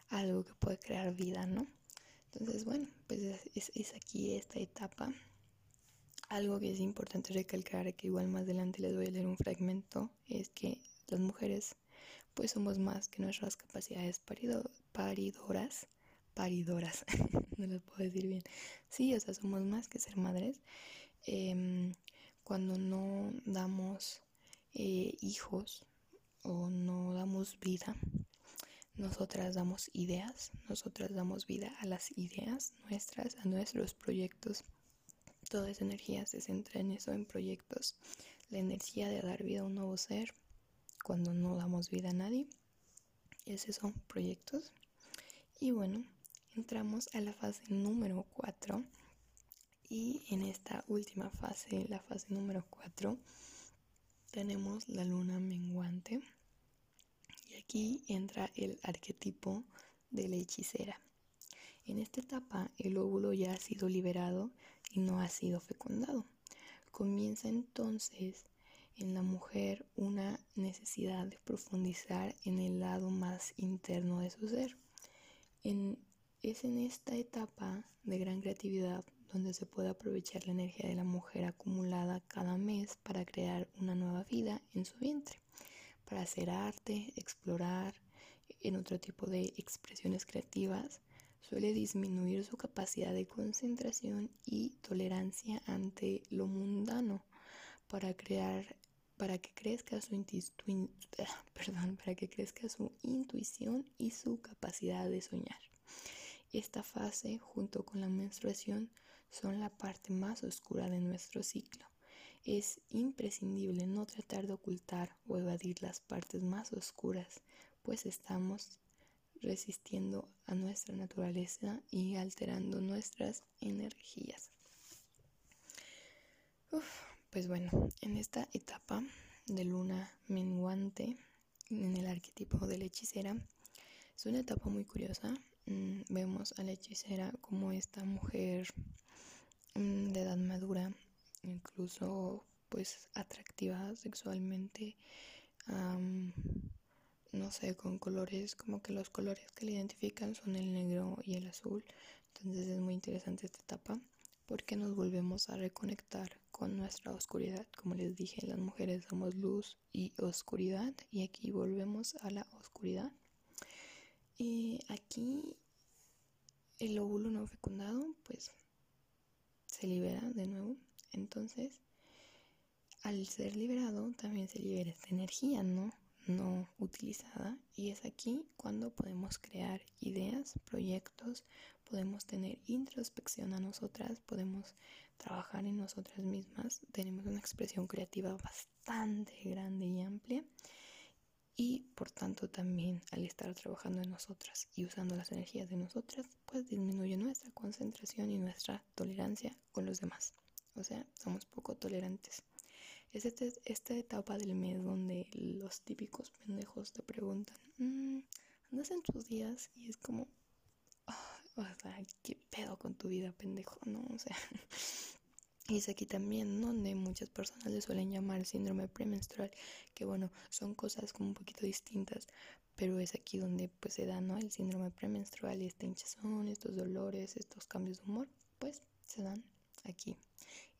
algo que puede crear vida, ¿no? Entonces, bueno, pues es, es, aquí esta etapa. Algo que es importante recalcar, que igual más adelante les voy a leer un fragmento, es que las mujeres pues somos más que nuestras capacidades paridoras paridoras, [LAUGHS] no lo puedo decir bien. Sí, o sea, somos más que ser madres. Em, cuando no damos eh, hijos o no damos vida, nosotras damos ideas, nosotras damos vida a las ideas nuestras, a nuestros proyectos. Toda esa energía se centra en eso, en proyectos. La energía de dar vida a un nuevo ser, cuando no damos vida a nadie, es eso, proyectos. Y bueno, entramos a la fase número 4 y en esta última fase, la fase número 4, tenemos la luna menguante y aquí entra el arquetipo de la hechicera. En esta etapa el óvulo ya ha sido liberado y no ha sido fecundado. Comienza entonces en la mujer una necesidad de profundizar en el lado más interno de su ser. Es en esta etapa de gran creatividad donde se puede aprovechar la energía de la mujer acumulada cada mes para crear una nueva vida en su vientre, para hacer arte, explorar en otro tipo de expresiones creativas, suele disminuir su capacidad de concentración y tolerancia ante lo mundano para crear para que crezca su perdón, para que crezca su intuición y su capacidad de soñar. Esta fase, junto con la menstruación, son la parte más oscura de nuestro ciclo. Es imprescindible no tratar de ocultar o evadir las partes más oscuras, pues estamos resistiendo a nuestra naturaleza y alterando nuestras energías. pues bueno, en esta etapa de luna menguante, en el arquetipo de la hechicera, es una etapa muy curiosa Mm, vemos a la hechicera como esta mujer mm, de edad madura, incluso pues atractiva sexualmente, sé, con colores, como que los colores que le identifican son el negro y el azul. Entonces es muy interesante esta etapa porque nos volvemos a reconectar con nuestra oscuridad. Como les dije, las mujeres somos luz y oscuridad y aquí volvemos a la oscuridad. Y aquí el óvulo no fecundado pues se libera de nuevo. Entonces, al ser liberado también se libera esta energía, ¿no? No utilizada. Y es aquí cuando podemos crear ideas, proyectos, podemos tener introspección a nosotras, podemos trabajar en nosotras mismas. Tenemos una expresión creativa bastante grande y amplia y por tanto también al estar trabajando en nosotras y usando las energías de nosotras, pues disminuye nuestra concentración y nuestra tolerancia con los demás. O sea, somos poco tolerantes. Es este, esta etapa del mes donde los típicos pendejos te preguntan, mm, ¿andas en tus días? Y es como, ah, ¿qué pedo con tu vida, pendejo? No, o sea, [LAUGHS] Y es aquí también donde muchas personas le suelen llamar síndrome premenstrual, que bueno, son cosas como un poquito distintas, pero es aquí donde pues se da, ¿no? El síndrome premenstrual y esta hinchazón, estos dolores, estos cambios de humor, pues se dan aquí.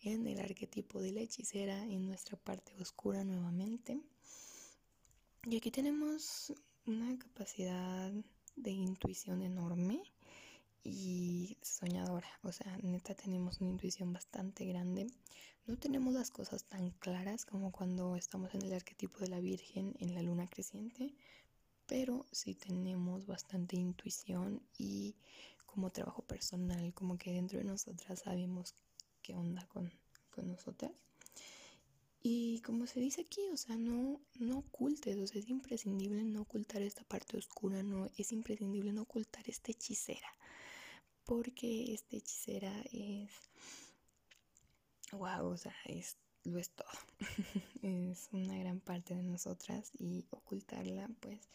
En el arquetipo de la hechicera, en nuestra parte oscura nuevamente. Y aquí tenemos una capacidad de intuición enorme y soñadora. O sea, neta tenemos una intuición bastante grande. No tenemos las cosas tan claras como cuando estamos en el arquetipo de la Virgen en la luna creciente, pero sí tenemos bastante intuición y como trabajo personal, como que dentro de nosotras sabemos onda con, con nosotras. Y como se dice aquí, o sea, no, no ocultes, o sea, es imprescindible no ocultar esta parte oscura, no es imprescindible no ocultar esta hechicera, porque esta hechicera es, wow, o sea, es, lo es todo, [LAUGHS] es una gran parte de nosotras y ocultarla, pues,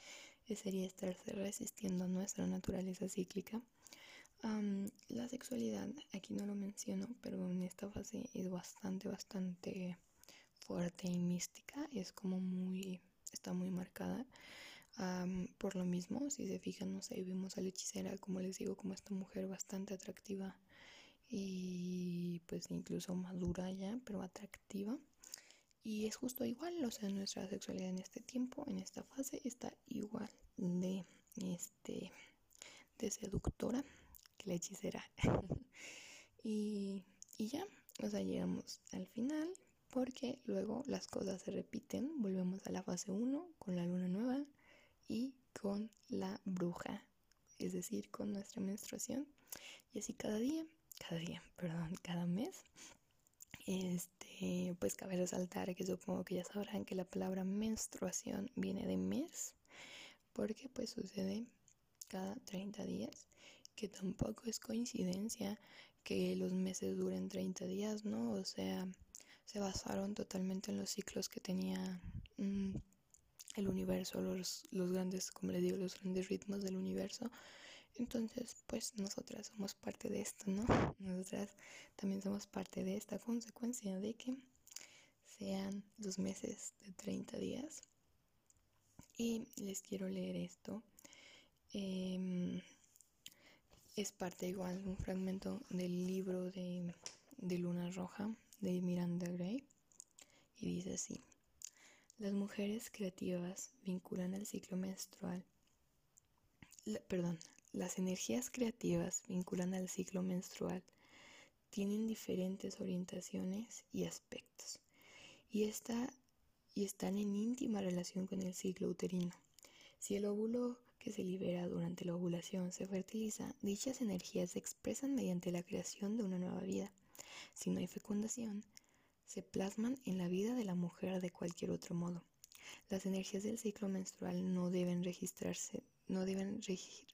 sería estarse resistiendo a nuestra naturaleza cíclica. La sexualidad, aquí no lo menciono, pero en esta fase es bastante, bastante fuerte y mística, es como muy, está muy marcada. por lo mismo, si se fijan, no sé, vimos a la hechicera, como les digo, como esta mujer bastante atractiva y pues incluso madura ya, pero atractiva. Y es justo igual, o sea, nuestra sexualidad en este tiempo, en esta fase, está igual de, este, de seductora la hechicera. [LAUGHS] y, y ya, o sea, llegamos al final porque luego las cosas se repiten, volvemos a la fase 1 con la luna nueva y con la bruja, es decir, con nuestra menstruación. Y así cada día, cada día, [LAUGHS] perdón, cada mes. Este, pues cabe resaltar que supongo que ya sabrán que la palabra menstruación viene de mes, porque pues sucede cada 30 días, que tampoco es coincidencia que los meses duren 30 días, ¿no? O sea, se basaron totalmente en los ciclos que tenía mm, el universo, los, los grandes, como les digo, los grandes ritmos del universo. Entonces, pues nosotras somos parte de esto, ¿no? [LAUGHS] Nosotras también somos parte de esta consecuencia de que sean los meses de 30 días. Y les quiero leer esto. Em, es parte igual, un fragmento del libro de, de Luna Roja de Miranda Gray y dice así, las mujeres creativas vinculan al ciclo menstrual, perdón, las energías creativas vinculan al ciclo menstrual, tienen diferentes orientaciones y aspectos y, y están en íntima relación con el ciclo uterino. Si el óvulo que se libera durante la ovulación se fertiliza, dichas energías se expresan mediante la creación de una nueva vida. Si no hay fecundación, se plasman en la vida de la mujer de cualquier otro modo. Las energías del ciclo menstrual no deben registrarse, no deben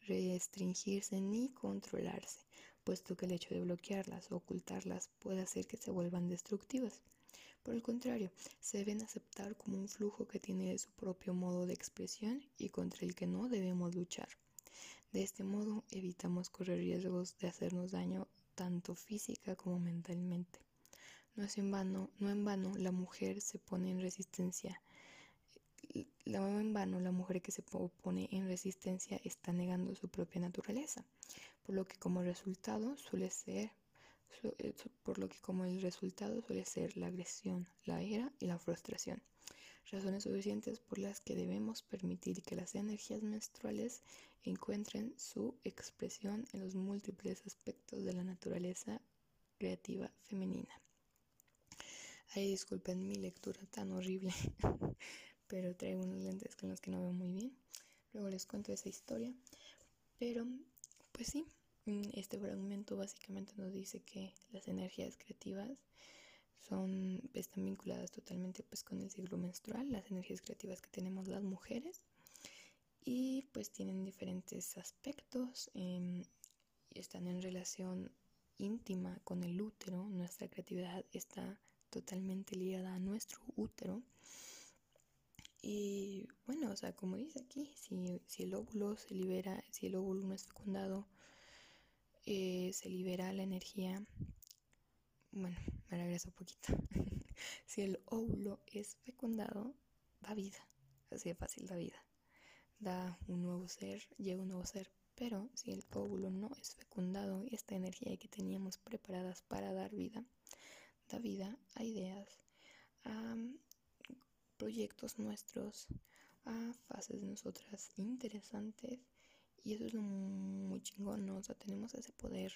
restringirse ni controlarse, puesto que el hecho de bloquearlas o ocultarlas puede hacer que se vuelvan destructivas. Por el contrario, se deben aceptar como un flujo que tiene su propio modo de expresión y contra el que no debemos luchar. De este modo evitamos correr riesgos de hacernos daño tanto física como mentalmente. No es en vano, no en vano la mujer se pone en resistencia. No en vano la mujer que se pone en resistencia está negando su propia naturaleza, por lo que como resultado suele ser por lo que como el resultado suele ser la agresión, la ira y la frustración. Razones suficientes por las que debemos permitir que las energías menstruales encuentren su expresión en los múltiples aspectos de la naturaleza creativa femenina. Ay, disculpen mi lectura tan horrible, [LAUGHS] pero traigo unos lentes con los que no veo muy bien. Luego les cuento esa historia. Pero, pues sí, este fragmento básicamente nos dice que las energías creativas son, están vinculadas totalmente pues con el ciclo menstrual, las energías creativas que tenemos las mujeres y pues tienen diferentes aspectos, em, y están en relación íntima con el útero, nuestra creatividad está totalmente ligada a nuestro útero. Y bueno, o sea, como dice aquí, si, si el óvulo se libera, si el óvulo no es fecundado, eh, se libera la energía. Bueno, me regreso un poquito. [LAUGHS] si el óvulo es fecundado, da vida. Así de fácil da vida. Da un nuevo ser, llega un nuevo ser. Pero si el óvulo no es fecundado, esta energía que teníamos preparadas para dar vida, esta vida a ideas, a proyectos nuestros, a fases de nosotras interesantes. Y eso es muy chingón, ¿no? O sea, tenemos ese poder,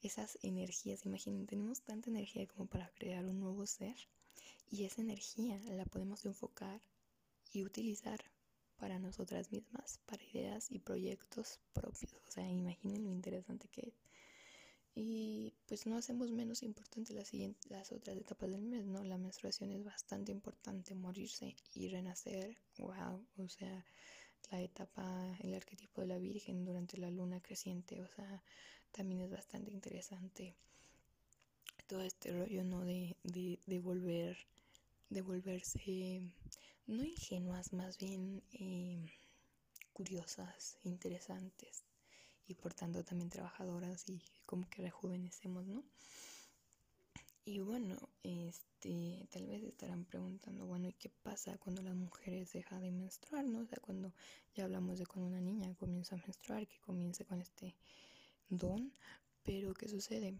esas energías. Imaginen, tenemos tanta energía como para crear un nuevo ser. Y esa energía la podemos enfocar y utilizar para nosotras mismas, para ideas y proyectos propios. O sea, imaginen lo interesante que es. Y pues no hacemos menos importante las, las otras etapas del mes, ¿no? La menstruación es bastante importante, morirse y renacer, wow, o sea, la etapa, el arquetipo de la Virgen durante la luna creciente, o sea, también es bastante interesante. Todo este rollo, ¿no? De, de, volver, de volverse, no ingenuas, más bien eh, curiosas, interesantes y por tanto también trabajadoras y como que rejuvenecemos, ¿no? Y bueno, este, tal vez estarán preguntando, bueno, ¿y qué pasa cuando las mujeres dejan de menstruar, no? O sea, cuando ya hablamos de cuando una niña comienza a menstruar, que comienza con este don, pero ¿qué sucede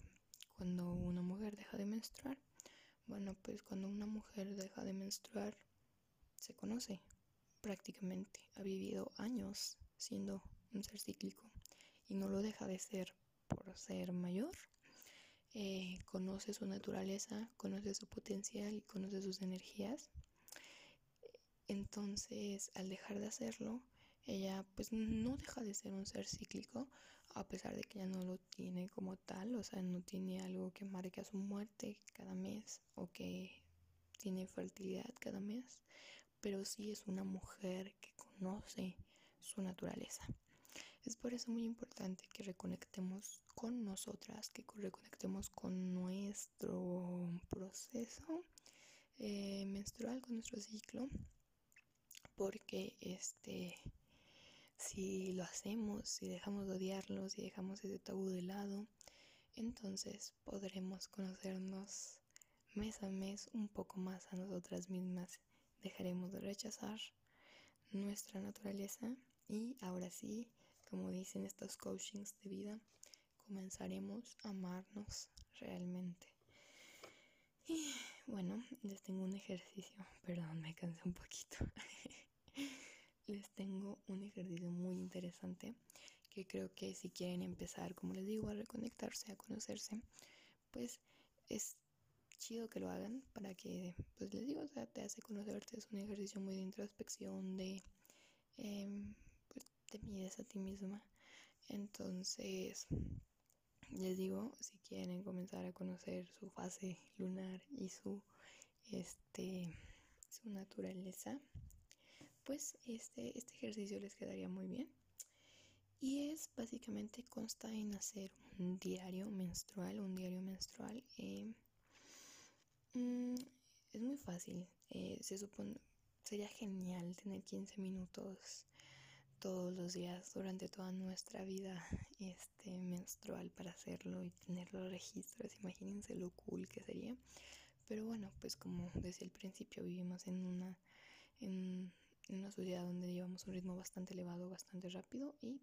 cuando una mujer deja de menstruar? Bueno, pues cuando una mujer deja de menstruar, se conoce prácticamente, ha vivido años siendo un ser cíclico y no lo deja de ser por ser mayor. Eh, conoce su naturaleza, conoce su potencial y conoce sus energías. Entonces, al dejar de hacerlo, ella pues no deja de ser un ser cíclico, a pesar de que ya no lo tiene como tal, o sea, no tiene algo que marque a su muerte cada mes o que tiene fertilidad cada mes, pero sí es una mujer que conoce su naturaleza. Es por eso muy importante que reconectemos con nosotras, que reconectemos con nuestro proceso eh, menstrual, con nuestro ciclo, porque este, si lo hacemos, si dejamos de odiarlo, si dejamos ese tabú de lado, entonces podremos conocernos mes a mes un poco más a nosotras mismas. Dejaremos de rechazar nuestra naturaleza y ahora sí como dicen estos coachings de vida, comenzaremos a amarnos realmente. Y bueno, les tengo un ejercicio, perdón, me cansé un poquito. [LAUGHS] les tengo un ejercicio muy interesante que creo que si quieren empezar, como les digo, a reconectarse, a conocerse, pues es chido que lo hagan para que, pues les digo, o sea, te hace conocerte, es un ejercicio muy de introspección, de... Eh, te mides a ti misma. Entonces, les digo, si quieren comenzar a conocer su fase lunar y su este su naturaleza, pues este, este ejercicio les quedaría muy bien. Y es básicamente consta en hacer un diario menstrual, un diario menstrual. Eh, mm, es muy fácil. Eh, se supone, sería genial tener 15 minutos todos los días durante toda nuestra vida [LAUGHS] este menstrual para hacerlo y tener los registros imagínense lo cool que sería. Pero bueno pues como desde el principio vivimos en una en, una sociedad donde llevamos un ritmo bastante elevado bastante rápido y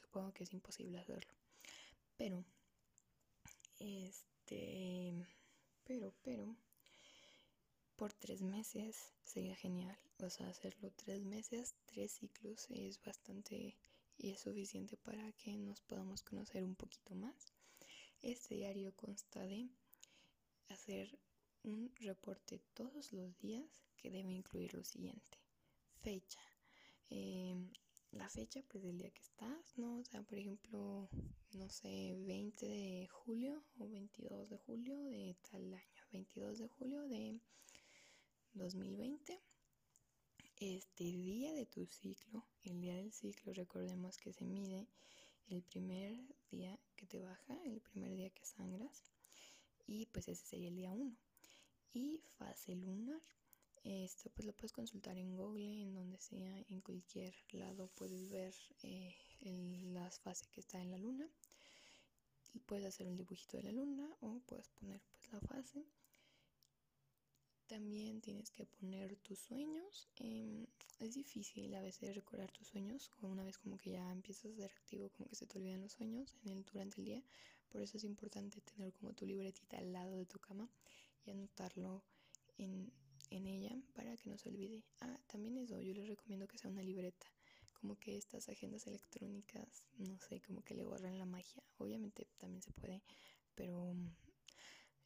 supongo que es imposible hacerlo. Pero este pero pero por tres meses sería genial. O sea, hacerlo tres meses, tres ciclos es bastante y es suficiente para que nos podamos conocer un poquito más. Este diario consta de hacer un reporte todos los días que debe incluir lo siguiente. Fecha. Em, la fecha pues del día que estás, ¿no? O sea, por ejemplo, no sé, 20 de julio o 22 de julio de tal año. 22 de julio de 2020. Este día de tu ciclo, el día del ciclo, recordemos que se mide el primer día que te baja, el primer día que sangras, y pues ese sería el día 1. Y fase lunar, esto pues lo puedes consultar en Google, en donde sea, en cualquier lado puedes ver eh, las fases que está en la luna. Puedes hacer un dibujito de la luna o puedes poner pues la fase también tienes que poner tus sueños. Em, es difícil a veces recordar tus sueños. Una vez como que ya empiezas a ser activo, como que se te olvidan los sueños en el, durante el día. Por eso es importante tener como tu libretita al lado de tu cama y anotarlo en, en ella para que no se olvide. Ah, también eso, yo les recomiendo que sea una libreta. Como que estas agendas electrónicas, no sé, como que le borran la magia. Obviamente también se puede, pero mm,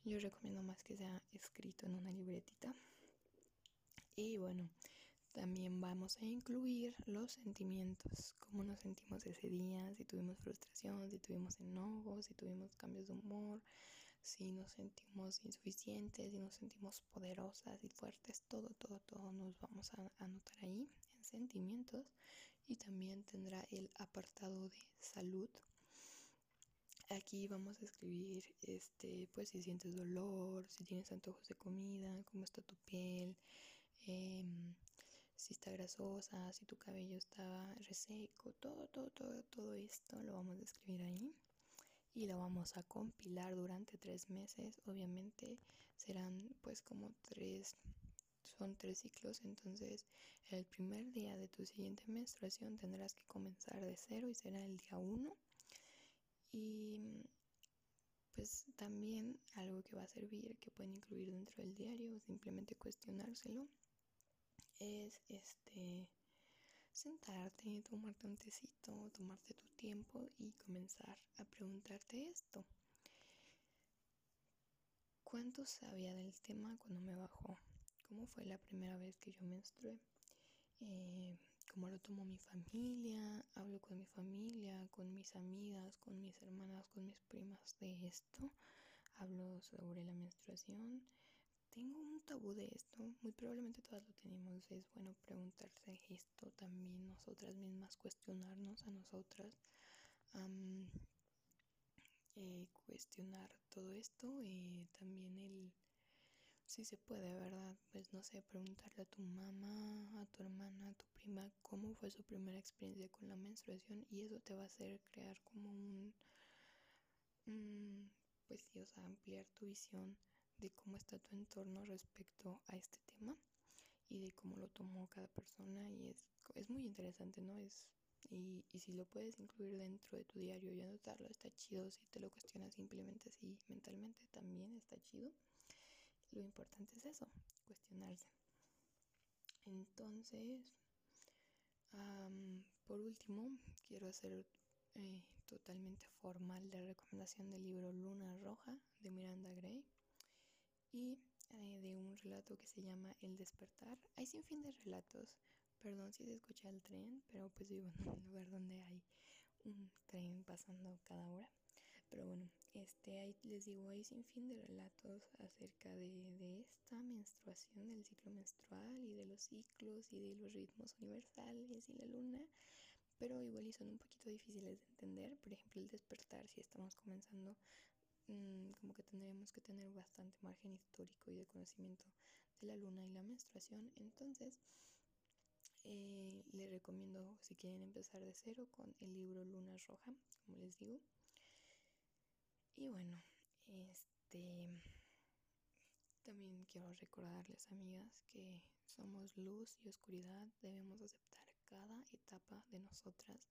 yo recomiendo más que sea escrito en una libretita. Y bueno, también vamos a incluir los sentimientos, cómo nos sentimos ese día, si tuvimos frustración, si tuvimos enojo, si tuvimos cambios de humor, si nos sentimos insuficientes, si nos sentimos poderosas y fuertes, todo, todo, todo nos vamos a anotar ahí en sentimientos y también tendrá el apartado de salud. Aquí vamos a escribir, este, pues si sientes dolor, si tienes antojos de comida, cómo está tu piel, eh, si está grasosa, si tu cabello está reseco, todo, todo, todo, todo esto lo vamos a escribir ahí y lo vamos a compilar durante tres meses. Obviamente serán pues como tres, son tres ciclos, entonces el primer día de tu siguiente menstruación tendrás que comenzar de cero y será el día uno. Y pues también algo que va a servir, que pueden incluir dentro del diario, simplemente cuestionárselo es este sentarte, tomarte un tecito, tomarte tu tiempo y comenzar a preguntarte esto. ¿Cuánto sabía del tema cuando me bajó? ¿Cómo fue la primera vez que yo menstrué? Eh, ¿Cómo lo tomó mi familia? Hablo con mi familia, con mis amigas, con mis hermanas, con mis primas de esto. Hablo sobre la menstruación. Tengo un tabú de esto, muy probablemente todas lo tenemos, es bueno preguntarse esto también nosotras mismas, cuestionarnos a nosotras, eh, cuestionar todo esto y también el, si se puede, ¿verdad? Pues no sé, preguntarle a tu mamá, a tu hermana, a tu prima, cómo fue su primera experiencia con la menstruación y eso te va a hacer crear como un, pues sí, o sea, ampliar tu visión de cómo está tu entorno respecto a este tema y de cómo lo tomó cada persona y es, es muy interesante, ¿no? Es, y, y, si lo puedes incluir dentro de tu diario y anotarlo, está chido. Si te lo cuestionas simplemente así mentalmente, también está chido. Lo importante es eso, cuestionarse. Entonces, um, por último, quiero hacer eh, totalmente formal la recomendación del libro Luna Roja de Miranda Gray y eh, de un relato que se llama El despertar. Hay sin fin de relatos. Perdón si se escucha el tren, pero pues vivo en un [LAUGHS] lugar donde hay un tren pasando cada hora. Pero bueno, este ahí les digo, hay sin fin de relatos acerca de, de esta menstruación, del ciclo menstrual y de los ciclos y de los ritmos universales y la luna pero igual y son un poquito difíciles de entender. Por ejemplo, el despertar, si estamos comenzando Mm, como que tendríamos que tener bastante margen histórico y de conocimiento de la luna y la menstruación. Entonces, eh, les recomiendo si quieren empezar de cero con el libro Luna Roja, como les digo. Y bueno, este también quiero recordarles, amigas, que somos luz y oscuridad, debemos aceptar cada etapa de nosotras,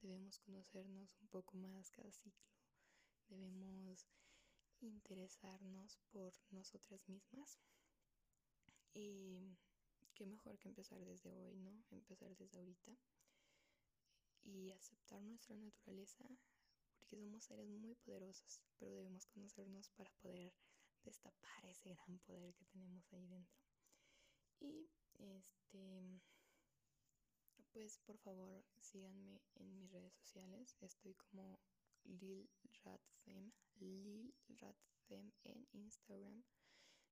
debemos conocernos un poco más cada ciclo debemos interesarnos por nosotras mismas. Y qué mejor que empezar desde hoy, ¿no? Empezar desde ahorita y aceptar nuestra naturaleza, porque somos seres muy poderosos, pero debemos conocernos para poder destapar ese gran poder que tenemos ahí dentro. Y este pues por favor síganme en mis redes sociales, estoy como Lil Radfem, Lil Radfem en Instagram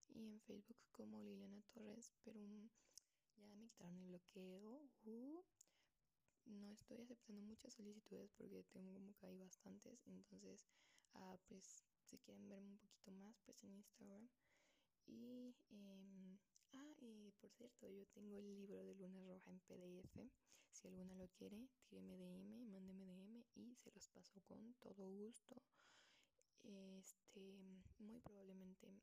y en Facebook como Liliana Torres, pero ya me quitaron el bloqueo. Uh, no estoy aceptando muchas solicitudes porque tengo como que hay bastantes, entonces ah, pues si quieren verme un poquito más pues en Instagram y eh, Ah, y por cierto, yo tengo el libro de Luna Roja en PDF. Si alguna lo quiere, tíreme DM, mándeme DM y se los paso con todo gusto. Este, muy probablemente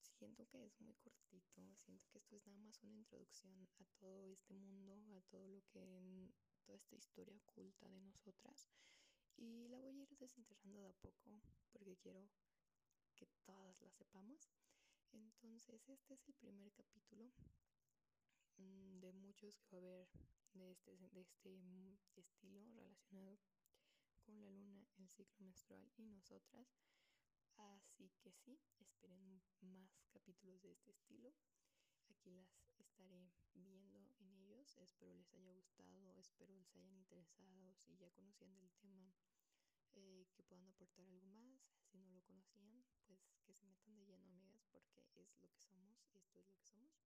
siento que es muy cortito, siento que esto es nada más una introducción a todo este mundo, a todo lo que toda esta historia oculta de nosotras y la voy a ir desenterrando de a poco porque quiero que todas la sepamos. Entonces, este es el primer capítulo mm, de muchos que va a haber de este, de este mm, estilo relacionado con la luna, el ciclo menstrual y nosotras. Así que sí, esperen más capítulos de este estilo. Aquí las estaré viendo Espero les haya gustado, espero les hayan interesado. Si ya conocían del tema, eh, que puedan aportar algo más. Si no lo conocían, pues que se metan de lleno, amigas, porque es lo que somos. Esto es lo que somos.